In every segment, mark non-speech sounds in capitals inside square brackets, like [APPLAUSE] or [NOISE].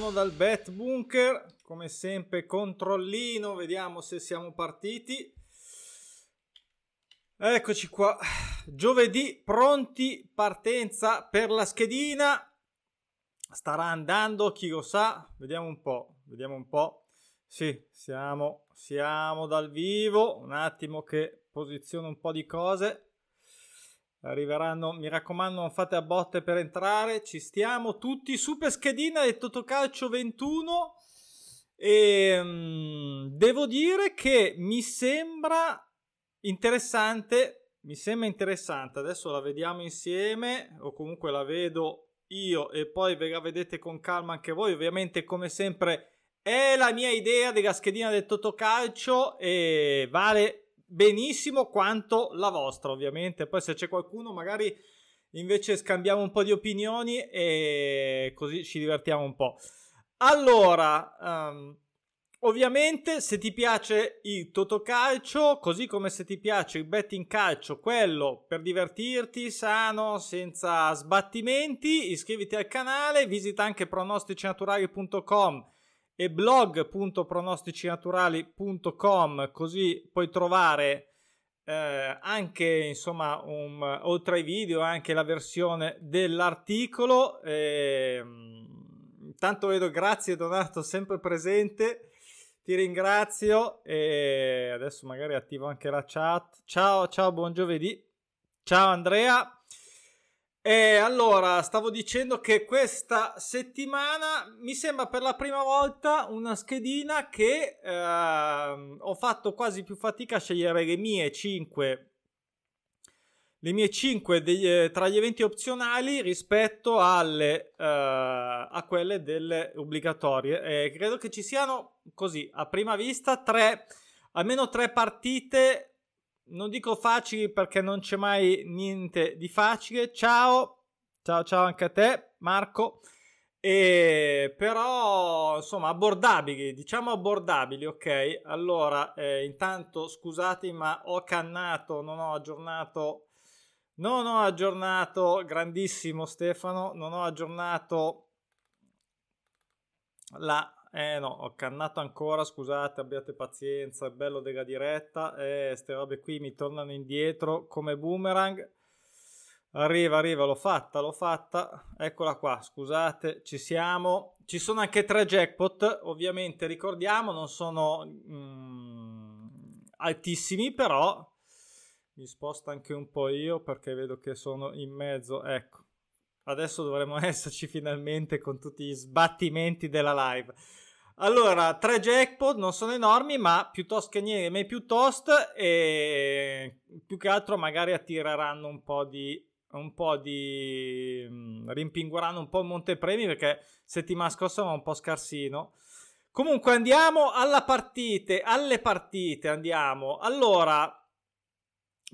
buongiorno dal Bet Bunker. Come sempre, controllino, vediamo se siamo partiti. Eccoci qua. Giovedì, pronti, partenza per la schedina. Starà andando, chi lo sa. Vediamo un po', vediamo un po'. Sì, siamo, siamo dal vivo. Un attimo che posiziono un po' di cose arriveranno mi raccomando non fate a botte per entrare. Ci stiamo tutti super schedina del Totocalcio 21 e um, devo dire che mi sembra interessante mi sembra interessante. Adesso la vediamo insieme o comunque la vedo io e poi ve la vedete con calma anche voi. Ovviamente come sempre è la mia idea della schedina del Totocalcio e vale benissimo quanto la vostra, ovviamente. Poi se c'è qualcuno, magari invece scambiamo un po' di opinioni e così ci divertiamo un po'. Allora, um, ovviamente se ti piace il Totocalcio, così come se ti piace il betting calcio, quello per divertirti, sano, senza sbattimenti, iscriviti al canale, visita anche pronosticinaturali.com e blog.pronosticinaturali.com così puoi trovare eh, anche insomma un, oltre ai video anche la versione dell'articolo. Eh, intanto vedo grazie Donato sempre presente. Ti ringrazio e adesso magari attivo anche la chat. Ciao ciao buon giovedì. Ciao Andrea e allora, stavo dicendo che questa settimana mi sembra per la prima volta una schedina che eh, ho fatto quasi più fatica a scegliere le mie 5 le mie 5 degli, eh, tra gli eventi opzionali rispetto alle, eh, a quelle delle obbligatorie. E credo che ci siano così a prima vista tre, almeno tre partite non dico facili perché non c'è mai niente di facile. Ciao, ciao, ciao anche a te, Marco. E però insomma abbordabili diciamo abbordabili ok allora eh, intanto scusate ma ho cannato non ho aggiornato non ho aggiornato grandissimo Stefano non ho aggiornato la eh no, ho cannato ancora, scusate, abbiate pazienza, è bello della diretta. Eh, queste robe qui mi tornano indietro come boomerang. Arriva, arriva, l'ho fatta, l'ho fatta. Eccola qua, scusate, ci siamo. Ci sono anche tre jackpot, ovviamente ricordiamo, non sono mm, altissimi, però mi sposto anche un po' io perché vedo che sono in mezzo. Ecco, adesso dovremmo [LAUGHS] esserci finalmente con tutti gli sbattimenti della live. Allora, tre jackpot non sono enormi, ma piuttosto che niente, piuttosto e più che altro magari attireranno un po' di un po' di mm, rimpingueranno un po' il montepremi perché settimana scorsa era un po' scarsino. Comunque andiamo alla partite, alle partite andiamo. Allora,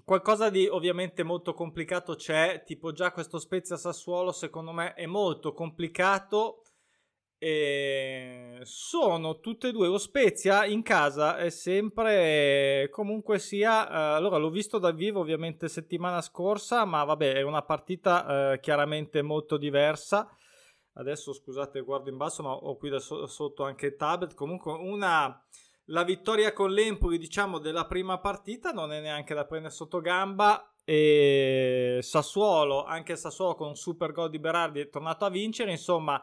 qualcosa di ovviamente molto complicato c'è, tipo già questo Spezia Sassuolo secondo me è molto complicato. E sono tutte e due lo Spezia in casa è sempre comunque sia eh, allora l'ho visto dal vivo ovviamente settimana scorsa ma vabbè è una partita eh, chiaramente molto diversa. Adesso scusate guardo in basso ma ho qui da so- sotto anche il tablet. Comunque una la vittoria con l'Empoli diciamo della prima partita non è neanche da prendere sotto gamba e Sassuolo anche Sassuolo con un super gol di Berardi è tornato a vincere. Insomma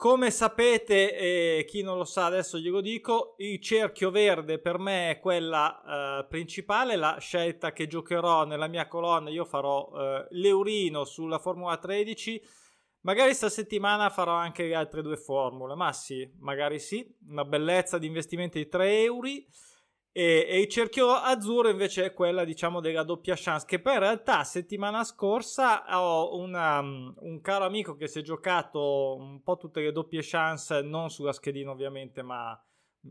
come sapete, eh, chi non lo sa adesso glielo dico, il cerchio verde per me è quella eh, principale, la scelta che giocherò nella mia colonna, io farò eh, l'Eurino sulla Formula 13, magari sta settimana farò anche le altre due formule, ma sì, magari sì, una bellezza di investimento di 3 euro. E, e, il cerchio azzurro invece è quella diciamo della doppia chance che poi in realtà settimana scorsa ho una, un caro amico che si è giocato un po' tutte le doppie chance non sulla schedina ovviamente ma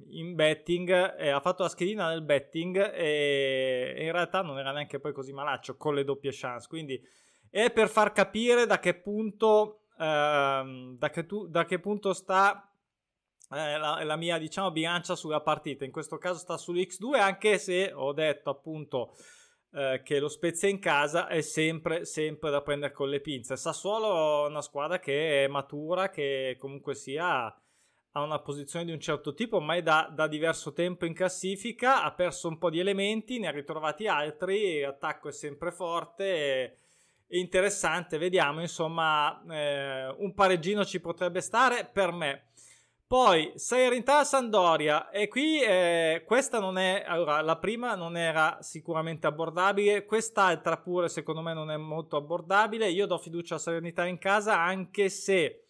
in betting e ha fatto la schedina del betting e, e in realtà non era neanche poi così malaccio con le doppie chance quindi è per far capire da che punto ehm, da, che tu, da che punto sta eh, la, la, mia diciamo bilancia sulla partita? In questo caso sta sull'X2 anche se ho detto appunto eh, che lo Spezia in casa è sempre sempre da prendere con le pinze. Sassuolo è una squadra che è matura che comunque sia ha una posizione di un certo tipo, ormai da, da, diverso tempo in classifica, ha perso un po' di elementi, ne ha ritrovati altri, l'attacco è sempre forte interessante, vediamo, insomma, eh, un pareggino ci potrebbe stare per me. Poi Salernitana Sandoria e qui eh, questa non è allora la prima non era sicuramente abbordabile, quest'altra pure secondo me non è molto abbordabile. Io do fiducia a Salernitana in casa anche se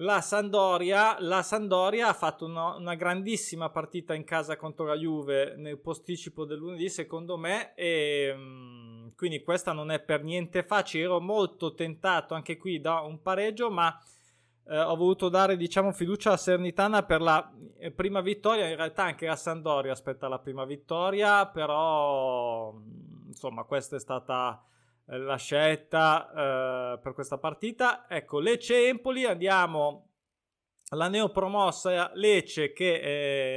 la Sandoria, la Sandoria ha fatto una, una, grandissima partita in casa contro la Juve nel posticipo del lunedì, secondo me, e mm, quindi questa non è per niente facile. Ero molto tentato anche qui da un pareggio, ma eh, ho voluto dare diciamo fiducia a Sernitana per la eh, prima vittoria. In realtà anche la Sandoria aspetta la prima vittoria però insomma questa è stata eh, la scelta eh, per questa partita. Ecco Lecce Empoli andiamo. Alla neopromossa Lecce che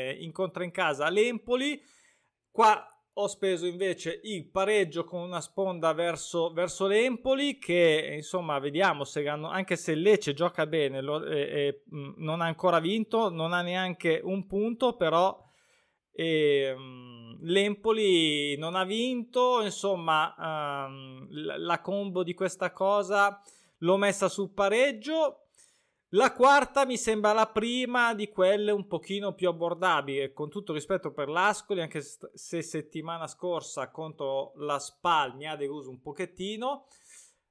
eh, incontra in casa l'Empoli. Qua ho speso invece il pareggio con una sponda verso, verso l'Empoli che insomma vediamo se hanno, anche se Lecce gioca bene lo, eh, eh, non ha ancora vinto non ha neanche un punto però eh, l'Empoli non ha vinto insomma ehm, la, combo di questa cosa l'ho messa sul pareggio la quarta mi sembra la prima di quelle un pochino più abbordabili, con tutto rispetto per l'Ascoli, anche se settimana scorsa contro la Spal mi ha deluso un pochettino,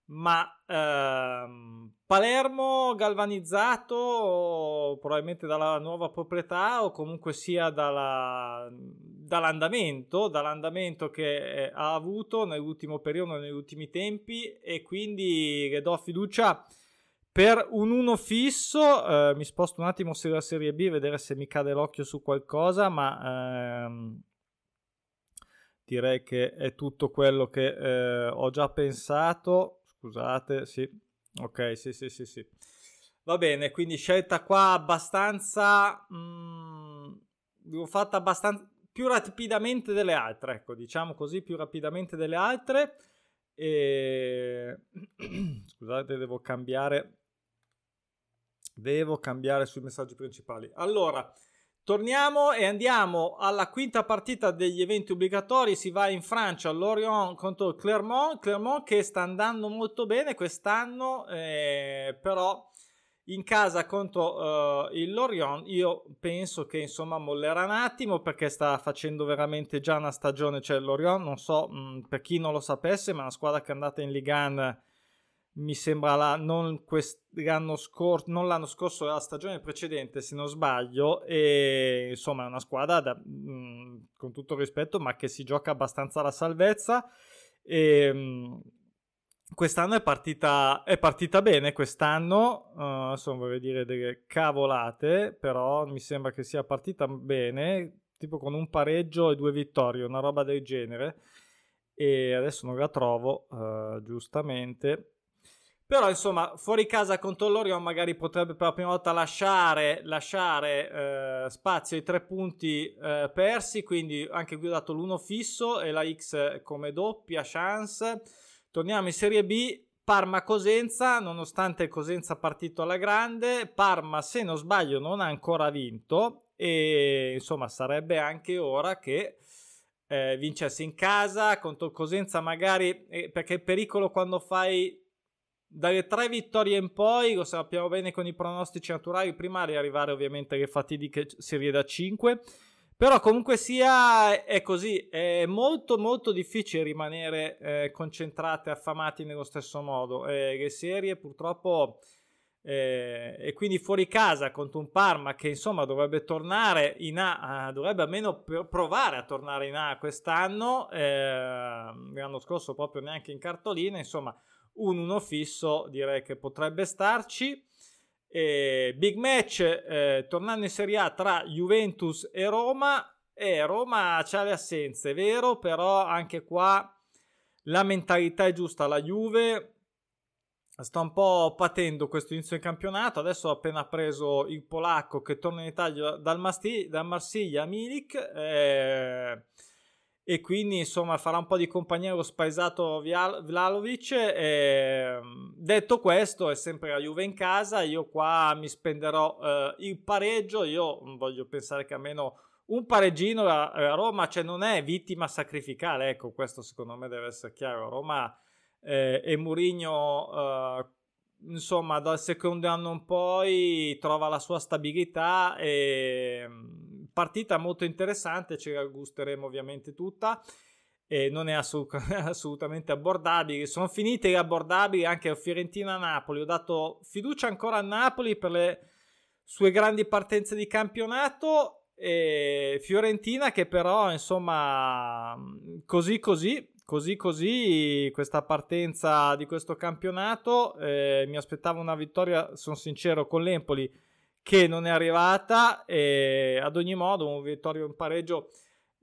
ma ehm, Palermo galvanizzato probabilmente dalla nuova proprietà o comunque sia dalla, dall'andamento, dall'andamento che eh, ha avuto nell'ultimo periodo, negli ultimi tempi e quindi le do fiducia per un 1 fisso, eh, mi sposto un attimo sulla Serie B, vedere se mi cade l'occhio su qualcosa, ma ehm, direi che è tutto quello che eh, ho già pensato. Scusate, sì, ok, sì, sì, sì, sì. Va bene, quindi scelta qua abbastanza... Mh, mm, l'ho fatta abbastanza più rapidamente delle altre, ecco, diciamo così, più rapidamente delle altre. E... [CLEARS THROAT] Scusate, devo cambiare Devo cambiare sui messaggi principali. Allora, torniamo e andiamo alla quinta partita degli eventi obbligatori. Si va in Francia, Lorient contro Clermont. Clermont che sta andando molto bene quest'anno, eh, però in casa contro uh, il Lorient io penso che insomma mollerà un attimo perché sta facendo veramente già una stagione cioè Lorient non so mh, mm, per chi non lo sapesse ma è una squadra che è andata in Ligue 1 mi sembra la, non, l'anno scor- non l'anno scorso, la stagione precedente, se non sbaglio, e insomma è una squadra da, mh, con tutto rispetto, ma che si gioca abbastanza alla salvezza. E, mh, mm, quest'anno è partita, è partita bene, quest'anno, uh, insomma vorrei dire delle cavolate, però mi sembra che sia partita bene, tipo con un pareggio e due vittorie, una roba del genere. E adesso non la trovo, uh, giustamente però insomma, fuori casa contro l'Orion magari potrebbe per la prima volta lasciare, lasciare eh, spazio ai tre punti eh, persi, quindi anche qui ho dato l'1 fisso e la X come doppia chance. Torniamo in Serie B, Parma-Cosenza, nonostante Cosenza partito alla grande, Parma se non sbaglio non ha ancora vinto e insomma sarebbe anche ora che eh, vincesse in casa contro Cosenza magari, eh, perché il pericolo quando fai dalle tre vittorie in poi, lo sappiamo bene con i pronostici naturali primari, arrivare ovviamente alle fatidiche serie da 5. Però comunque sia è così, è molto molto difficile rimanere eh, concentrati e affamati nello stesso modo. Eh, le serie purtroppo eh, e quindi fuori casa contro un Parma che insomma dovrebbe tornare in A, uh, dovrebbe almeno provare a tornare in A quest'anno, eh, l'anno scorso proprio neanche in cartolina, insomma un 1 fisso direi che potrebbe starci. E big match eh, tornando in Serie A tra Juventus e Roma. E Roma ha le assenze, è vero, però anche qua la mentalità è giusta. La Juve sta un po' patendo questo inizio di campionato. Adesso ha appena preso il polacco che torna in Italia dal, Masti- dal Marsiglia Milik. Eh, e quindi insomma farà un po' di compagnia lo spaesato Vlalovic. E, detto questo, è sempre la Juve in casa. Io qua mi spenderò eh, il pareggio. Io voglio pensare che almeno un pareggino la, la Roma cioè non è vittima sacrificale. Ecco, questo secondo me deve essere chiaro. Roma eh, e Mourinho. Eh, insomma, dal secondo anno in poi trova la sua stabilità e partita molto interessante, ce la gusteremo ovviamente tutta. E non è assolut- [LAUGHS] assolutamente abbordabile. Sono finite le abbordabili anche a Fiorentina-Napoli. Ho dato fiducia ancora a Napoli per le sue grandi partenze di campionato. E Fiorentina che però, insomma, così così, così così, questa partenza di questo campionato. Eh, mi aspettavo una vittoria, sono sincero, con l'Empoli che non è arrivata e ad ogni modo un vittorio in pareggio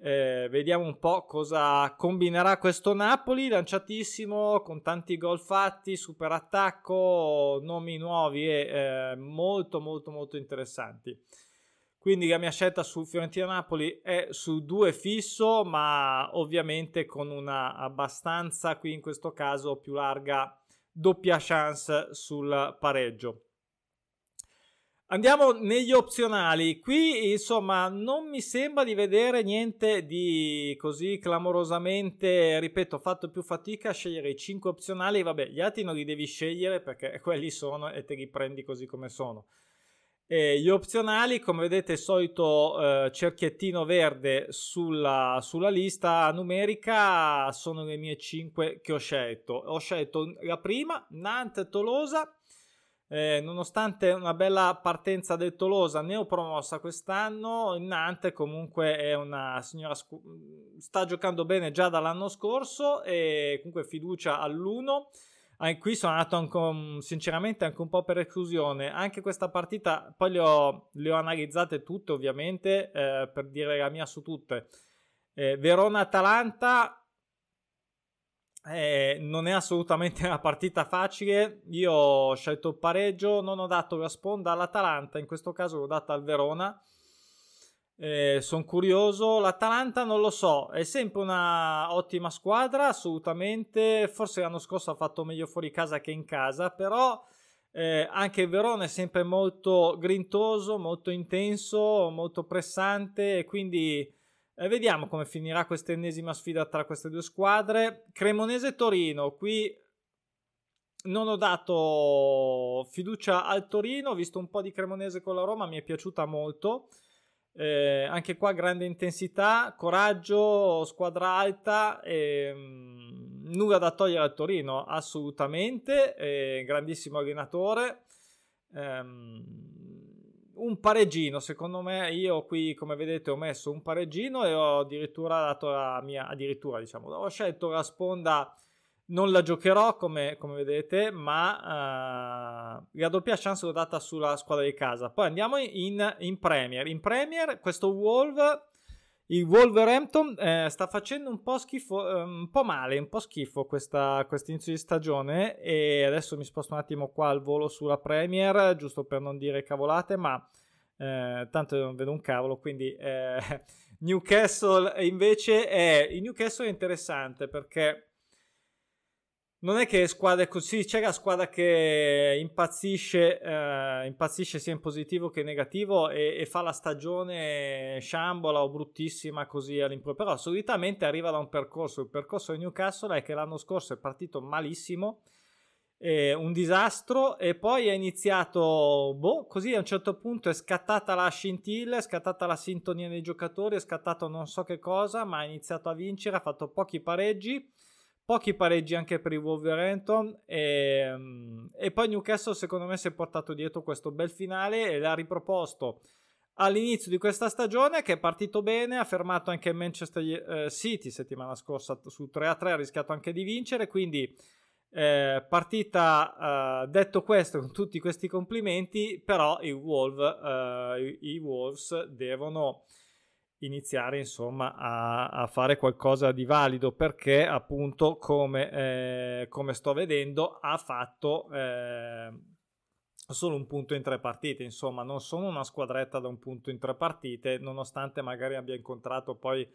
eh, vediamo un po' cosa combinerà questo Napoli lanciatissimo con tanti gol fatti super attacco nomi nuovi e eh, molto molto molto interessanti. Quindi la mia scelta su Fiorentina-Napoli è su due fisso ma ovviamente con una abbastanza qui in questo caso più larga doppia chance sul pareggio Andiamo negli opzionali. Qui, insomma, non mi sembra di vedere niente di così clamorosamente. Ripeto, ho fatto più fatica a scegliere i 5 opzionali. Vabbè, gli altri non li devi scegliere perché [LAUGHS] quelli sono e te li prendi così come sono. E gli opzionali, come vedete, il solito eh, cerchiettino verde sulla, sulla, lista numerica sono le mie 5 che ho scelto. Ho scelto la prima, Nantes Tolosa eh, nonostante una bella partenza del Tolosa neopromossa quest'anno, Nantes comunque è una signora scu- sta giocando bene già dall'anno scorso e comunque fiducia all'1. Ah, qui sono andato anche, sinceramente anche un po' per esclusione. Anche questa partita, poi le ho, le ho analizzate tutte ovviamente eh, per dire la mia su tutte. Eh, Verona-Atalanta eh, non è assolutamente una partita facile. Io ho scelto il pareggio, non ho dato la sponda all'Atalanta, in questo caso l'ho data al Verona. Eh, sono curioso. L'Atalanta non lo so, è sempre una ottima squadra, assolutamente. Forse l'anno scorso ha fatto meglio fuori casa che in casa, però eh, anche il Verona è sempre molto grintoso, molto intenso, molto pressante e quindi eh, vediamo come finirà questa ennesima sfida tra queste due squadre. Cremonese-Torino, qui non ho dato fiducia al Torino, ho visto un po' di Cremonese con la Roma, mi è piaciuta molto. Eh, anche qua grande intensità, coraggio, squadra alta, e, mh, nulla da togliere al Torino, assolutamente, eh, grandissimo allenatore. Ehm, un pareggino, secondo me io qui come vedete ho messo un pareggino e ho addirittura dato la mia, addirittura diciamo, ho scelto la sponda, non la giocherò come, come vedete, ma uh, la doppia chance l'ho data sulla squadra di casa. Poi andiamo in, in Premier, in Premier questo Wolf, il Wolverhampton eh, sta facendo un po' schifo, eh, un po' male, un po' schifo questa inizio di stagione. E adesso mi sposto un attimo qua al volo sulla Premier, giusto per non dire cavolate, ma eh, tanto non vedo un cavolo, quindi eh, [LAUGHS] Newcastle invece è, il Newcastle è interessante perché non è che squadre così, c'è la squadra che impazzisce, eh, impazzisce sia in positivo che in negativo e, e, fa la stagione sciambola o bruttissima così all'improvviso, però solitamente arriva da un percorso, il percorso di Newcastle è che l'anno scorso è partito malissimo, eh, un disastro e poi è iniziato, boh, così a un certo punto è scattata la scintilla, è scattata la sintonia dei giocatori, è scattato non so che cosa, ma ha iniziato a vincere, ha fatto pochi pareggi pochi pareggi anche per il Wolverhampton e, mm, e, poi Newcastle secondo me si è portato dietro questo bel finale e l'ha riproposto all'inizio di questa stagione che è partito bene, ha fermato anche Manchester eh, City settimana scorsa su 3-3, ha rischiato anche di vincere, quindi eh, partita eh, detto questo con tutti questi complimenti, però i, Wolf, eh, i, i Wolves devono iniziare insomma a, a, fare qualcosa di valido perché appunto come, eh, come sto vedendo ha fatto eh, solo un punto in tre partite insomma non sono una squadretta da un punto in tre partite nonostante magari abbia incontrato poi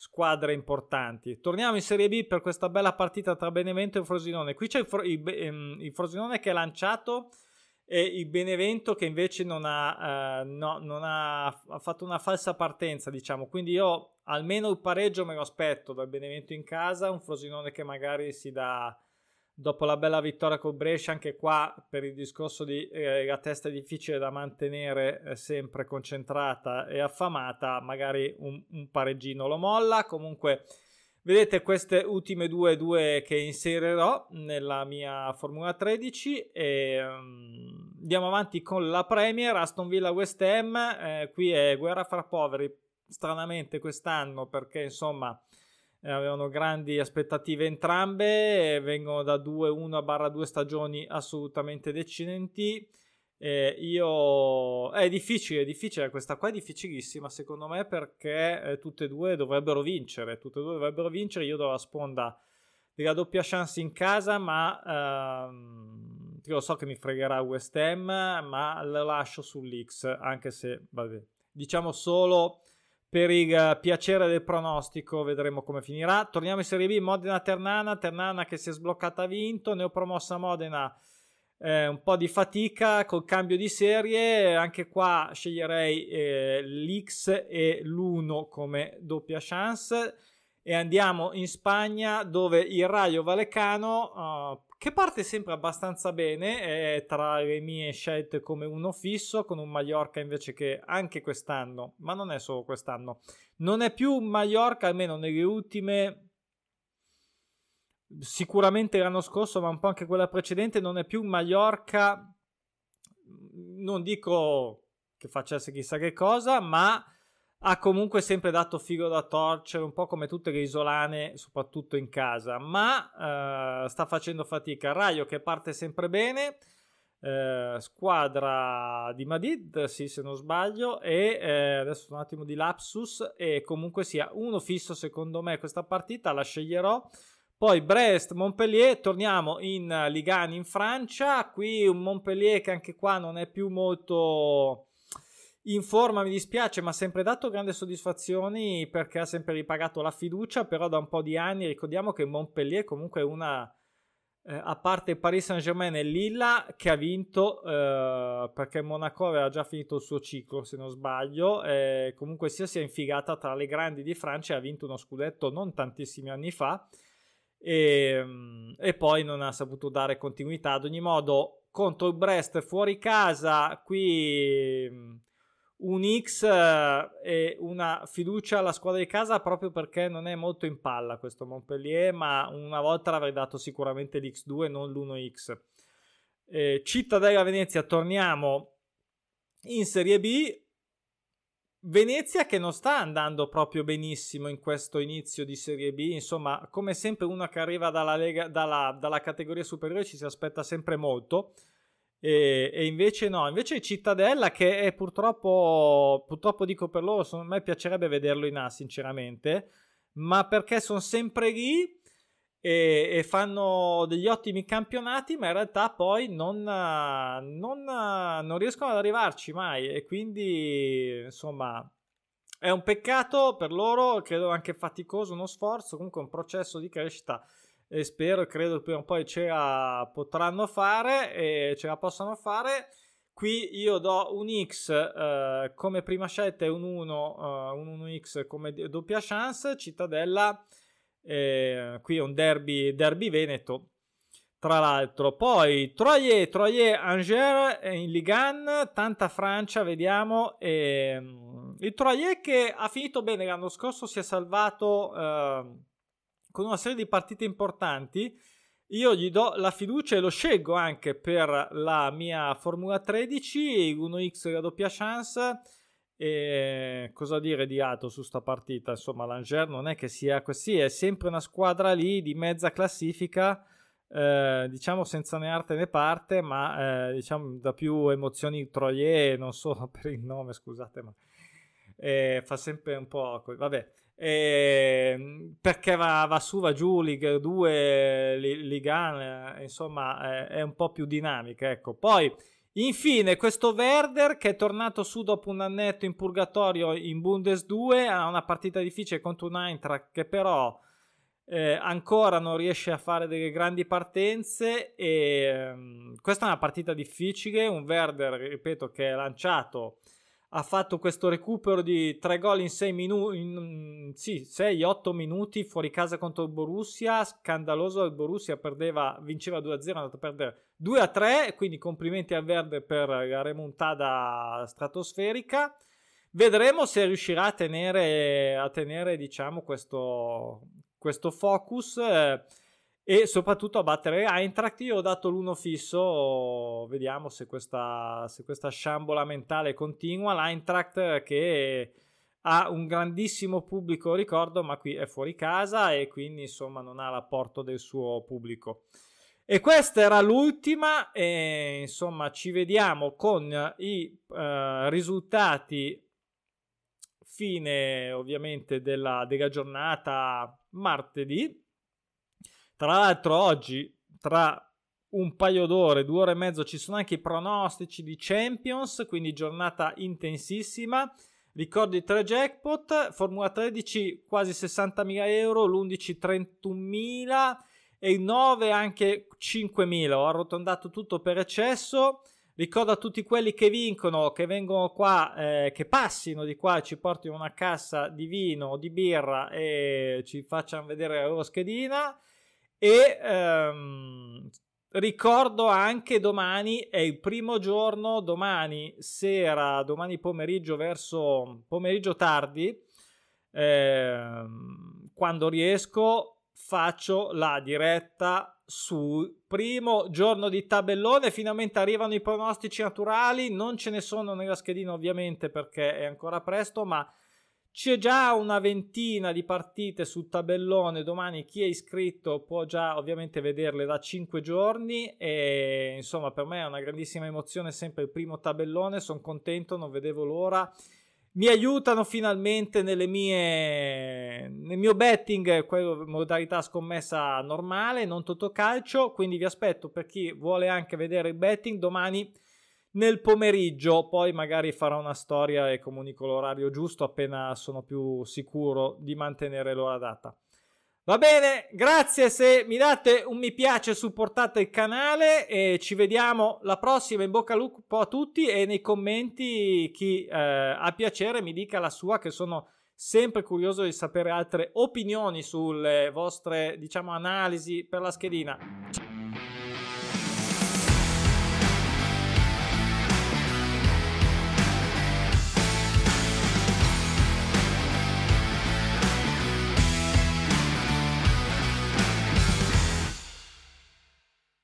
squadre importanti. Torniamo in Serie B per questa bella partita tra Benevento e Frosinone. Qui c'è il, Fro- il, ehm, il Frosinone che è lanciato e il Benevento che invece non ha, eh, no, non ha, ha, fatto una falsa partenza, diciamo. Quindi io almeno il pareggio me lo aspetto dal Benevento in casa, un Frosinone che magari si dà dopo la bella vittoria con Brescia, anche qua per il discorso di eh, la testa è difficile da mantenere eh, sempre concentrata e affamata, magari un, un, pareggino lo molla. Comunque, vedete queste ultime due, due che inserirò nella mia Formula 13 e um, andiamo avanti con la Premier, Aston Villa West Ham, eh, qui è guerra fra poveri, stranamente quest'anno perché insomma eh, avevano grandi aspettative entrambe, vengono da 2-1-2 stagioni assolutamente decenti. Eh, io è difficile, è difficile, questa qua è difficilissima secondo me perché eh, tutte e due dovrebbero vincere, tutte e due dovrebbero vincere, io do la sponda della doppia chance in casa, ma ehm, io lo so che mi fregherà West Ham, ma lo lascio sull'X, anche se, vabbè, diciamo solo per il piacere del pronostico vedremo come finirà. Torniamo in Serie B, Modena-Ternana, Ternana che si è sbloccata ha vinto, neopromossa Modena eh, un po' di fatica col cambio di serie, anche qua sceglierei eh, l'X e l'1 come doppia chance. E andiamo in Spagna dove il Rayo Vallecano uh, che parte sempre abbastanza bene è tra le mie scelte come uno fisso con un Mallorca invece che anche quest'anno ma non è solo quest'anno non è più un Mallorca almeno nelle ultime sicuramente l'anno scorso ma un po' anche quella precedente non è più Mallorca non dico che facesse chissà che cosa ma ha comunque sempre dato figo da torcere, un po' come tutte le isolane, soprattutto in casa, ma eh, sta facendo fatica. Raio che parte sempre bene, eh, squadra di Madrid, sì, se non sbaglio, e eh, adesso un attimo di lapsus, e comunque sia uno fisso secondo me questa partita, la sceglierò. Poi Brest, Montpellier, torniamo in Ligani in Francia, qui un Montpellier che anche qua non è più molto in forma mi dispiace, ma ha sempre dato grandi soddisfazioni perché ha sempre ripagato la fiducia, però da un po' di anni ricordiamo che Montpellier comunque è una, eh, a parte Paris Saint-Germain e Lilla, che ha vinto eh, perché Monaco aveva già finito il suo ciclo, se non sbaglio, e comunque sia si è infigata tra le grandi di Francia e ha vinto uno scudetto non tantissimi anni fa. E, mm, e poi non ha saputo dare continuità. Ad ogni modo, contro il Brest fuori casa, qui mm, un X eh, e una fiducia alla squadra di casa proprio perché non è molto in palla questo Montpellier, ma una volta l'avrei dato sicuramente l'X2 non l'1X. Eh, Cittadella Venezia, torniamo in Serie B. Venezia che non sta andando proprio benissimo in questo inizio di Serie B, insomma, come sempre uno che arriva dalla, lega, dalla, dalla categoria superiore ci si aspetta sempre molto. E, e, invece no, invece Cittadella che è purtroppo, purtroppo dico per loro, a me piacerebbe vederlo in A sinceramente, ma perché sono sempre lì e, e, fanno degli ottimi campionati, ma in realtà poi non, non, non riescono ad arrivarci mai e quindi insomma è un peccato per loro, credo anche faticoso, uno sforzo, comunque un processo di crescita e spero e credo che prima o poi ce la potranno fare e ce la possano fare. Qui io do un X eh, come prima scelta e un 1, uh, un 1X come doppia chance. Cittadella, eh, qui è un derby, derby veneto. Tra l'altro, poi Troyer, Troyer, Angers in Ligan, tanta Francia, vediamo. E, um, il Troyer che ha finito bene l'anno scorso, si è salvato. Uh, con una serie di partite importanti, io gli do la fiducia e lo scelgo anche per la mia Formula 13, 1x la doppia chance. E cosa dire di altro su sta partita? Insomma, l'Angers non è che sia così, è sempre una squadra lì di mezza classifica, eh, diciamo senza né arte né parte, ma eh, diciamo da più emozioni Troyer, non solo [LAUGHS] per il nome, scusate, ma eh, fa sempre un po'. Vabbè, eh, perché va, va, su, va giù, Liga 2, Ligan, insomma è, è, un po' più dinamica. Ecco. Poi Infine, questo Werder che è tornato su dopo un annetto in purgatorio in Bundes 2 ha una partita difficile contro un Eintracht che però eh, ancora non riesce a fare delle grandi partenze e um, questa è una partita difficile, un Werder, ripeto, che è lanciato ha fatto questo recupero di 3 gol in 6 minuti, sì, 6-8 minuti fuori casa contro il Borussia, scandaloso, il Borussia perdeva, vinceva 2-0, è andato a perdere 2-3, quindi complimenti al Verde per la remontata stratosferica. Vedremo se riuscirà a tenere, a tenere diciamo, questo, questo focus eh, e soprattutto a battere Eintracht. Io ho dato l'uno fisso, vediamo se questa, se questa sciambola mentale continua. L'Eintracht che ha un grandissimo pubblico, ricordo, ma qui è fuori casa e quindi insomma non ha l'apporto del suo pubblico. E questa era l'ultima, e insomma ci vediamo con i uh, risultati fine ovviamente della, della giornata martedì. Tra l'altro oggi, tra un paio d'ore, due ore e mezzo, ci sono anche i pronostici di Champions, quindi giornata intensissima. Ricordo i tre jackpot, Formula 13 quasi 60.000 euro, l'11 31.000 e il 9 anche 5.000. Ho arrotondato tutto per eccesso. Ricordo a tutti quelli che vincono, che vengono qua, eh, che passino di qua e ci portino una cassa di vino o di birra e ci facciano vedere la loro schedina. E ehm, ricordo anche domani, è il primo giorno, domani sera, domani pomeriggio, verso pomeriggio tardi, ehm, quando riesco, faccio la diretta sul primo giorno di tabellone. Finalmente arrivano i pronostici naturali non ce ne sono nella schedina ovviamente perché è ancora presto ma c'è già una ventina di partite sul tabellone. Domani chi è iscritto può già ovviamente vederle da 5 giorni e insomma per me è una grandissima emozione sempre il primo tabellone. Sono contento non vedevo l'ora. Mi aiutano finalmente mie, nel mio betting, modalità scommessa normale, non totocalcio, quindi vi aspetto per chi vuole anche vedere il betting domani nel pomeriggio, poi magari farò una storia e comunico l'orario giusto appena sono più sicuro di mantenere l'ora data. Va bene, grazie se mi date un mi piace, supportate il canale e ci vediamo la prossima. In bocca al lupo a tutti e nei commenti chi eh, ha piacere mi dica la sua che sono sempre curioso di sapere altre opinioni sulle vostre, diciamo, analisi per la schedina.